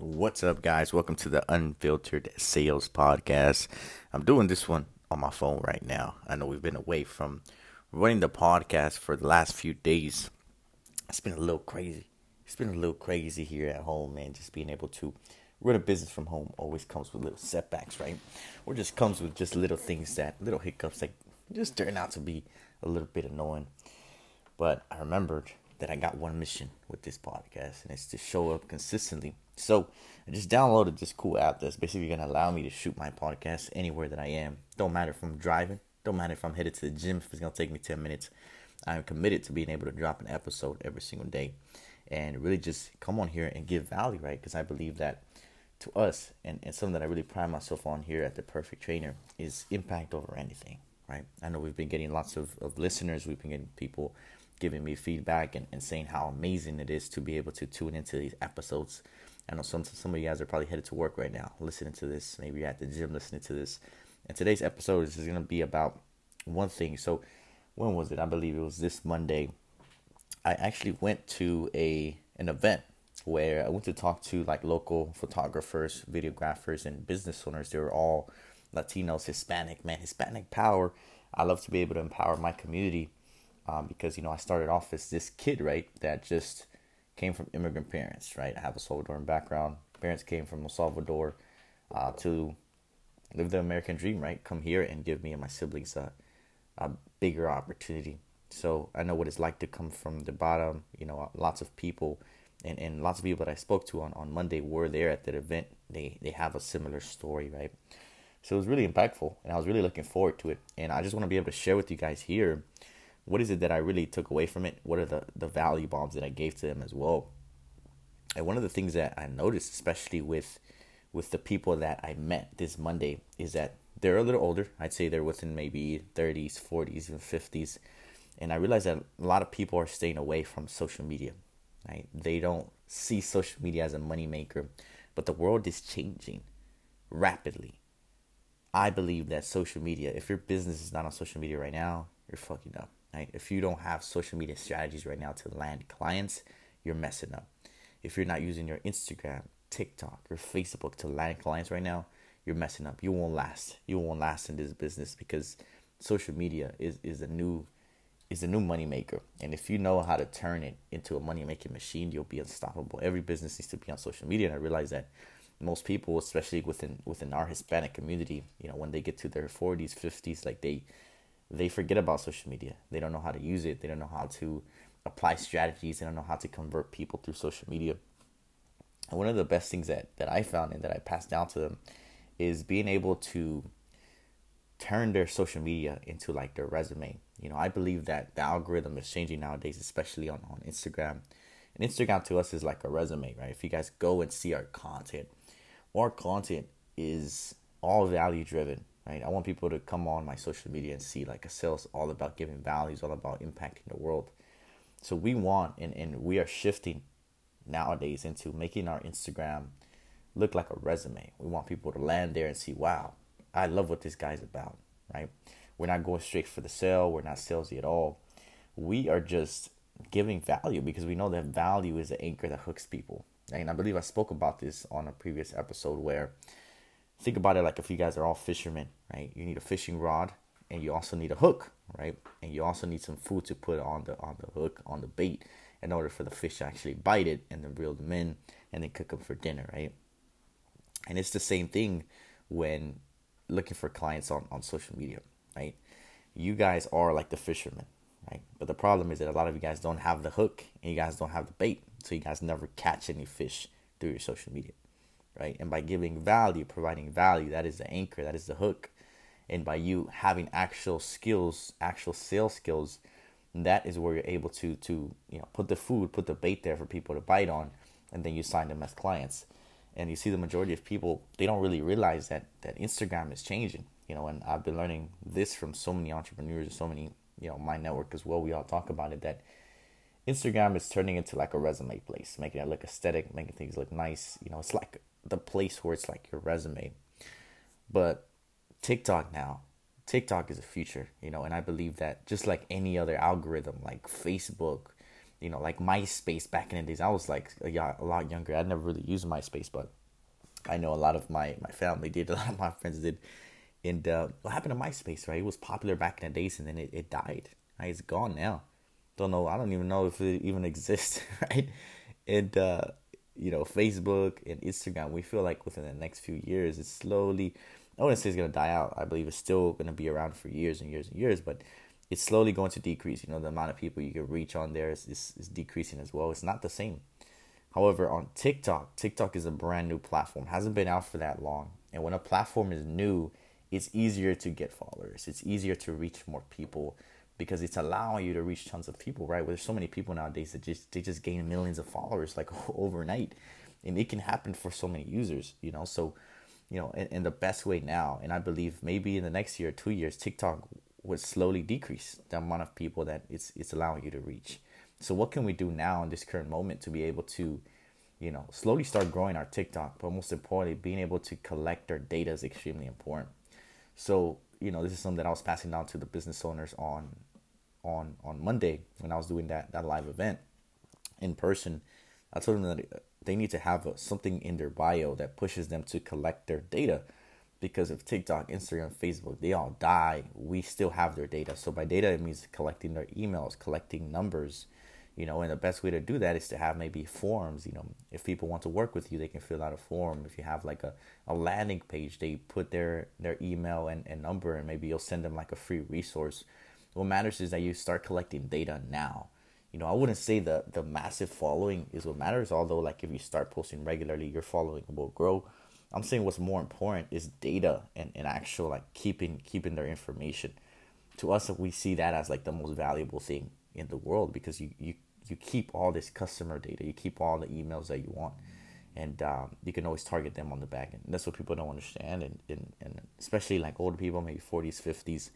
What's up, guys? Welcome to the Unfiltered Sales Podcast. I'm doing this one on my phone right now. I know we've been away from running the podcast for the last few days. It's been a little crazy. It's been a little crazy here at home, man. Just being able to run a business from home always comes with little setbacks, right? Or just comes with just little things that, little hiccups that just turn out to be a little bit annoying. But I remembered that I got one mission with this podcast, and it's to show up consistently. So I just downloaded this cool app that's basically gonna allow me to shoot my podcast anywhere that I am. Don't matter if I'm driving, don't matter if I'm headed to the gym, if it's gonna take me 10 minutes. I'm committed to being able to drop an episode every single day and really just come on here and give value, right? Because I believe that to us, and, and something that I really pride myself on here at the Perfect Trainer is impact over anything, right? I know we've been getting lots of, of listeners, we've been getting people giving me feedback and, and saying how amazing it is to be able to tune into these episodes. I know some some of you guys are probably headed to work right now, listening to this. Maybe you're at the gym listening to this. And today's episode is going to be about one thing. So, when was it? I believe it was this Monday. I actually went to a an event where I went to talk to like local photographers, videographers, and business owners. They were all Latinos, Hispanic, man, Hispanic power. I love to be able to empower my community um, because you know I started off as this kid, right, that just came from immigrant parents, right. I have a Salvadoran background. Parents came from El Salvador uh, to live the American dream, right? Come here and give me and my siblings a, a bigger opportunity. So I know what it's like to come from the bottom. You know, lots of people and, and lots of people that I spoke to on, on Monday were there at that event. They they have a similar story, right? So it was really impactful, and I was really looking forward to it. And I just want to be able to share with you guys here what is it that I really took away from it? What are the, the value bombs that I gave to them as well? And one of the things that I noticed, especially with with the people that I met this Monday, is that they're a little older. I'd say they're within maybe 30s, 40s, even 50s. And I realized that a lot of people are staying away from social media. Right? They don't see social media as a moneymaker, but the world is changing rapidly. I believe that social media, if your business is not on social media right now, you're fucking up. Right? If you don't have social media strategies right now to land clients, you're messing up. If you're not using your Instagram, TikTok, or Facebook to land clients right now, you're messing up. You won't last. You won't last in this business because social media is, is a new is a new money maker. And if you know how to turn it into a money making machine, you'll be unstoppable. Every business needs to be on social media. And I realize that most people, especially within within our Hispanic community, you know, when they get to their forties, fifties, like they they forget about social media. They don't know how to use it. They don't know how to apply strategies. They don't know how to convert people through social media. And one of the best things that, that I found and that I passed down to them is being able to turn their social media into like their resume. You know, I believe that the algorithm is changing nowadays, especially on, on Instagram. And Instagram to us is like a resume, right? If you guys go and see our content, our content is all value driven right? I want people to come on my social media and see like a sales all about giving value, values, all about impacting the world. So we want and, and we are shifting nowadays into making our Instagram look like a resume. We want people to land there and see, wow, I love what this guy's about, right? We're not going straight for the sale, we're not salesy at all. We are just giving value because we know that value is the anchor that hooks people. And I believe I spoke about this on a previous episode where think about it like if you guys are all fishermen, right? You need a fishing rod and you also need a hook, right? And you also need some food to put on the on the hook on the bait in order for the fish to actually bite it and then reel them in and then cook them for dinner, right? And it's the same thing when looking for clients on, on social media, right? You guys are like the fishermen, right? But the problem is that a lot of you guys don't have the hook and you guys don't have the bait. So you guys never catch any fish through your social media right? And by giving value, providing value, that is the anchor, that is the hook. And by you having actual skills, actual sales skills, that is where you're able to to you know put the food, put the bait there for people to bite on, and then you sign them as clients. And you see the majority of people they don't really realize that that Instagram is changing. You know, and I've been learning this from so many entrepreneurs and so many you know my network as well. We all talk about it that Instagram is turning into like a resume place, making it look aesthetic, making things look nice. You know, it's like the place where it's like your resume. But TikTok now, TikTok is a future, you know, and I believe that just like any other algorithm, like Facebook, you know, like MySpace back in the days. I was like a, a lot younger. I'd never really used MySpace, but I know a lot of my, my family did, a lot of my friends did. And uh, what happened to MySpace, right? It was popular back in the days and then it, it died. Right? It's gone now. Don't know. I don't even know if it even exists, right? And, uh, you know, Facebook and Instagram, we feel like within the next few years, it's slowly, I wouldn't say it's going to die out. I believe it's still going to be around for years and years and years, but it's slowly going to decrease. You know, the amount of people you can reach on there is, is, is decreasing as well. It's not the same. However, on TikTok, TikTok is a brand new platform, hasn't been out for that long. And when a platform is new, it's easier to get followers. It's easier to reach more people because it's allowing you to reach tons of people, right? Well, there's so many people nowadays that just they just gain millions of followers like overnight, and it can happen for so many users, you know. So, you know, in, in the best way now, and I believe maybe in the next year, two years, TikTok would slowly decrease the amount of people that it's it's allowing you to reach. So what can we do now in this current moment to be able to, you know, slowly start growing our TikTok, but most importantly, being able to collect our data is extremely important. So, you know, this is something that I was passing down to the business owners on on on Monday when I was doing that that live event in person. I told them that uh, they need to have a, something in their bio that pushes them to collect their data because if TikTok, Instagram, Facebook, they all die, we still have their data. So by data, it means collecting their emails, collecting numbers, you know, and the best way to do that is to have maybe forms, you know, if people want to work with you, they can fill out a form. If you have like a, a landing page, they put their, their email and, and number and maybe you'll send them like a free resource. What matters is that you start collecting data now. You know, I wouldn't say the, the massive following is what matters, although like if you start posting regularly, your following will grow I'm saying what's more important is data and, and actual like keeping keeping their information. To us, we see that as like the most valuable thing in the world because you you you keep all this customer data, you keep all the emails that you want, and um, you can always target them on the back end. That's what people don't understand, and, and and especially like older people, maybe 40s, 50s,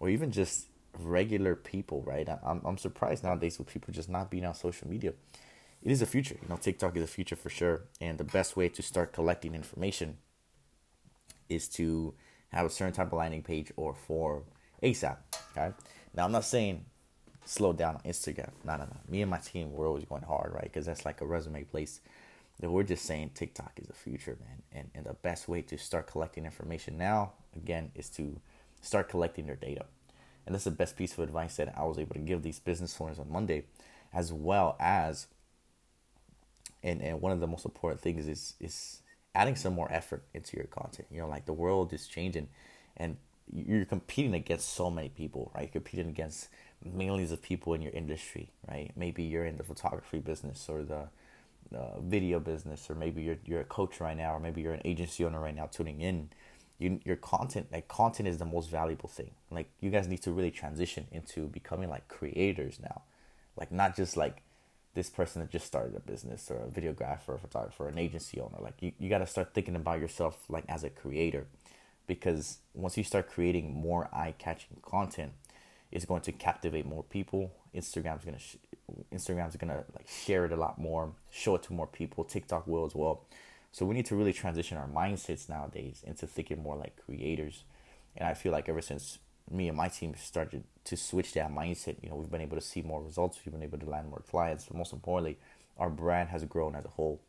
or even just regular people, right? I'm I'm surprised nowadays with people just not being on social media it is a future. You know, TikTok is a future for sure. And the best way to start collecting information is to have a certain type of landing page or form ASAP. Okay. Now I'm not saying slow down on Instagram. No, no, no. Me and my team, we're always going hard, right? Because that's like a resume place. That we're just saying TikTok is the future, man. And and the best way to start collecting information now, again, is to start collecting their data. And that's the best piece of advice that I was able to give these business owners on Monday, as well as and and one of the most important things is is adding some more effort into your content. You know, like the world is changing, and you're competing against so many people, right? You're competing against millions of people in your industry, right? Maybe you're in the photography business or the uh, video business, or maybe you're you're a coach right now, or maybe you're an agency owner right now tuning in. You, your content, like content, is the most valuable thing. Like you guys need to really transition into becoming like creators now, like not just like this person that just started a business or a videographer, a photographer, an agency owner. Like you, you got to start thinking about yourself like as a creator, because once you start creating more eye-catching content, it's going to captivate more people. Instagram's gonna sh- Instagram's gonna like share it a lot more, show it to more people. TikTok will as well. So we need to really transition our mindsets nowadays into thinking more like creators. And I feel like ever since me and my team started to switch that mindset. You know, we've been able to see more results. We've been able to land more clients. But most importantly, our brand has grown as a whole.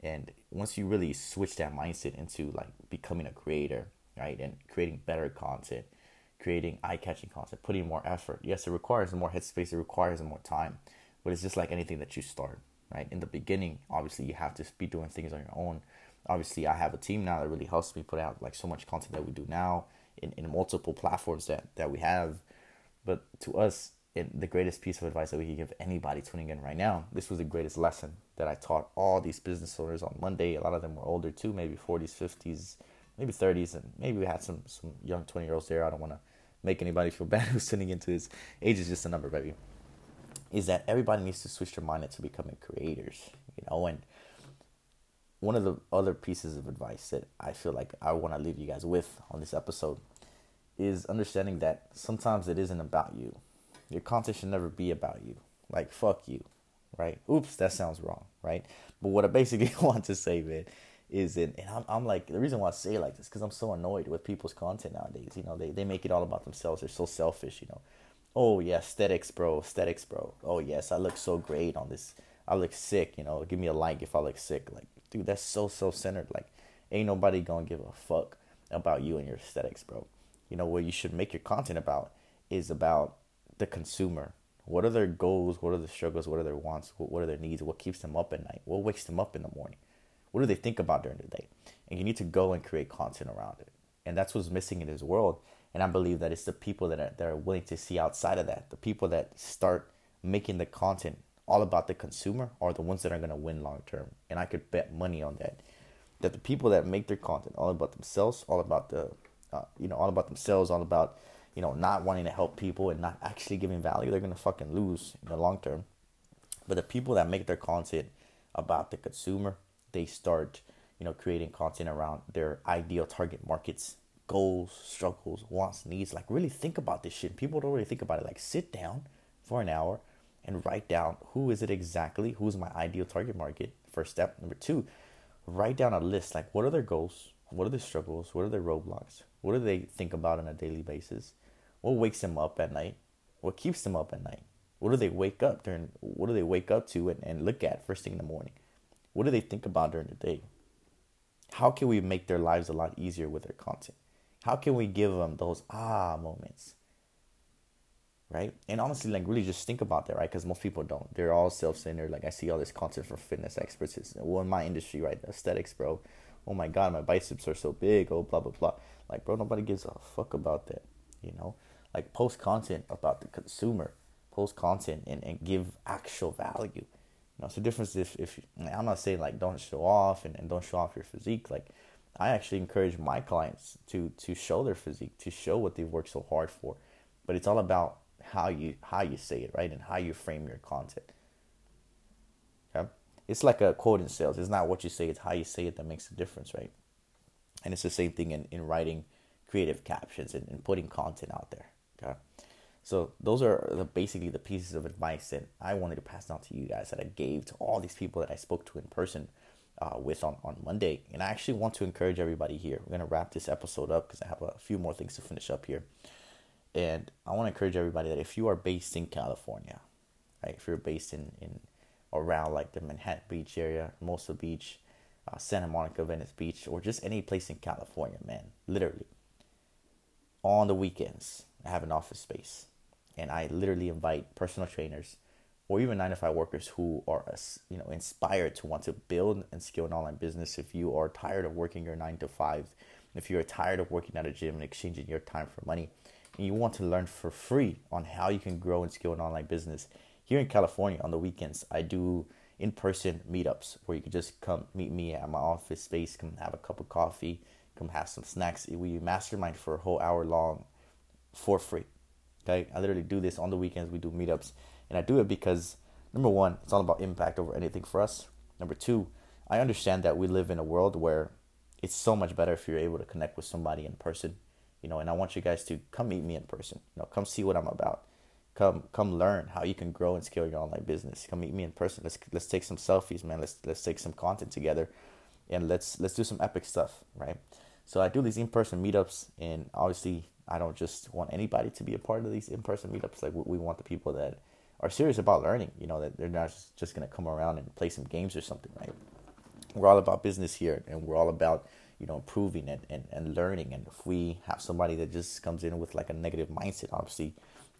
And once you really switch that mindset into like becoming a creator, right, and creating better content, creating eye-catching content, putting more effort. Yes, it requires more headspace. It requires more time, but it's just like anything that you start, right? In the beginning, obviously, you have to be doing things on your own. Obviously, I have a team now that really helps me put out like so much content that we do now in, in multiple platforms that, that we have. But to us, the greatest piece of advice that we can give anybody tuning in right now, this was the greatest lesson that I taught all these business owners on Monday. A lot of them were older too, maybe 40s, 50s, maybe 30s, and maybe we had some, some young 20 year olds there. I don't want to make anybody feel bad who's tuning into this. Age is just a number, baby. Is that everybody needs to switch their mind to becoming creators, you know, and one of the other pieces of advice that I feel like I want to leave you guys with on this episode is understanding that sometimes it isn't about you. Your content should never be about you. Like, fuck you, right? Oops, that sounds wrong, right? But what I basically want to say, man, is that, and I'm, I'm like, the reason why I say like this, because I'm so annoyed with people's content nowadays. You know, they, they make it all about themselves. They're so selfish, you know. Oh yeah, aesthetics, bro. Aesthetics, bro. Oh yes, I look so great on this. I look sick, you know. Give me a like if I look sick. Like, dude, that's so self centered. Like, ain't nobody gonna give a fuck about you and your aesthetics, bro. You know what you should make your content about is about the consumer. What are their goals? What are the struggles? What are their wants? What are their needs? What keeps them up at night? What wakes them up in the morning? What do they think about during the day? And you need to go and create content around it. And that's what's missing in this world. And I believe that it's the people that are, that are willing to see outside of that. The people that start making the content all about the consumer are the ones that are going to win long term. And I could bet money on that. That the people that make their content all about themselves, all about the, uh, you know, all about themselves, all about, you know, not wanting to help people and not actually giving value, they're going to fucking lose in the long term. But the people that make their content about the consumer, they start, you know, creating content around their ideal target markets, goals, struggles, wants, needs. Like really think about this shit. People don't really think about it. Like sit down for an hour and write down who is it exactly, who's my ideal target market. First step. Number two, write down a list. Like what are their goals? What are their struggles? What are their roadblocks? What do they think about on a daily basis? What wakes them up at night? What keeps them up at night? What do they wake up during? What do they wake up to and, and look at first thing in the morning? What do they think about during the day? How can we make their lives a lot easier with their content? How can we give them those ah moments? Right? And honestly, like really just think about that, right? Because most people don't. They're all self centered. Like I see all this content for fitness experts. It's, well, in my industry, right? Aesthetics, bro. Oh my God, my biceps are so big. Oh, blah, blah, blah. Like, bro, nobody gives a fuck about that. You know? Like, post content about the consumer. Post content and, and give actual value. You know, the difference if, if I'm not saying like don't show off and, and don't show off your physique. Like, I actually encourage my clients to to show their physique, to show what they've worked so hard for. But it's all about how you how you say it, right? And how you frame your content. Okay? It's like a quote in sales. It's not what you say, it's how you say it that makes a difference, right? And it's the same thing in, in writing creative captions and, and putting content out there. Okay. So those are the, basically the pieces of advice that I wanted to pass on to you guys that I gave to all these people that I spoke to in person uh, with on, on Monday. And I actually want to encourage everybody here. We're going to wrap this episode up because I have a few more things to finish up here. And I want to encourage everybody that if you are based in California, right, if you're based in, in around like the Manhattan Beach area, Hermosa Beach, uh, Santa Monica, Venice Beach, or just any place in California, man, literally, on the weekends, I have an office space. And I literally invite personal trainers or even nine to five workers who are you know inspired to want to build and scale an online business. If you are tired of working your nine to five, if you are tired of working at a gym and exchanging your time for money, and you want to learn for free on how you can grow and scale an online business, here in California on the weekends, I do in-person meetups where you can just come meet me at my office space, come have a cup of coffee, come have some snacks. We mastermind for a whole hour long for free. Okay, I literally do this on the weekends. We do meetups and I do it because, number one, it's all about impact over anything for us. Number two, I understand that we live in a world where it's so much better if you're able to connect with somebody in person, you know, and I want you guys to come meet me in person, you know, come see what I'm about. Come come learn how you can grow and scale your online business. Come meet me in person. Let's let's take some selfies, man. Let's let's take some content together and let's let's do some epic stuff, right? So I do these in-person meetups and obviously I don't just want anybody to be a part of these in-person meetups. Like we want the people that are serious about learning. You know that they're not just going to come around and play some games or something, right? We're all about business here, and we're all about you know improving and, and, and learning. And if we have somebody that just comes in with like a negative mindset, obviously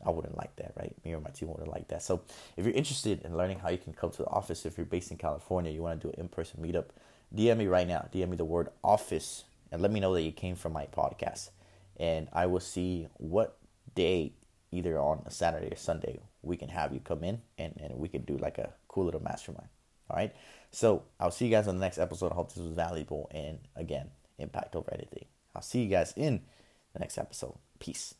I wouldn't like that, right? Me or my team wouldn't like that. So if you're interested in learning how you can come to the office, if you're based in California, you want to do an in-person meetup, DM me right now. DM me the word office and let me know that you came from my podcast. And I will see what day, either on a Saturday or Sunday, we can have you come in and, and we can do like a cool little mastermind. All right. So I'll see you guys on the next episode. I hope this was valuable and again, impact over anything. I'll see you guys in the next episode. Peace.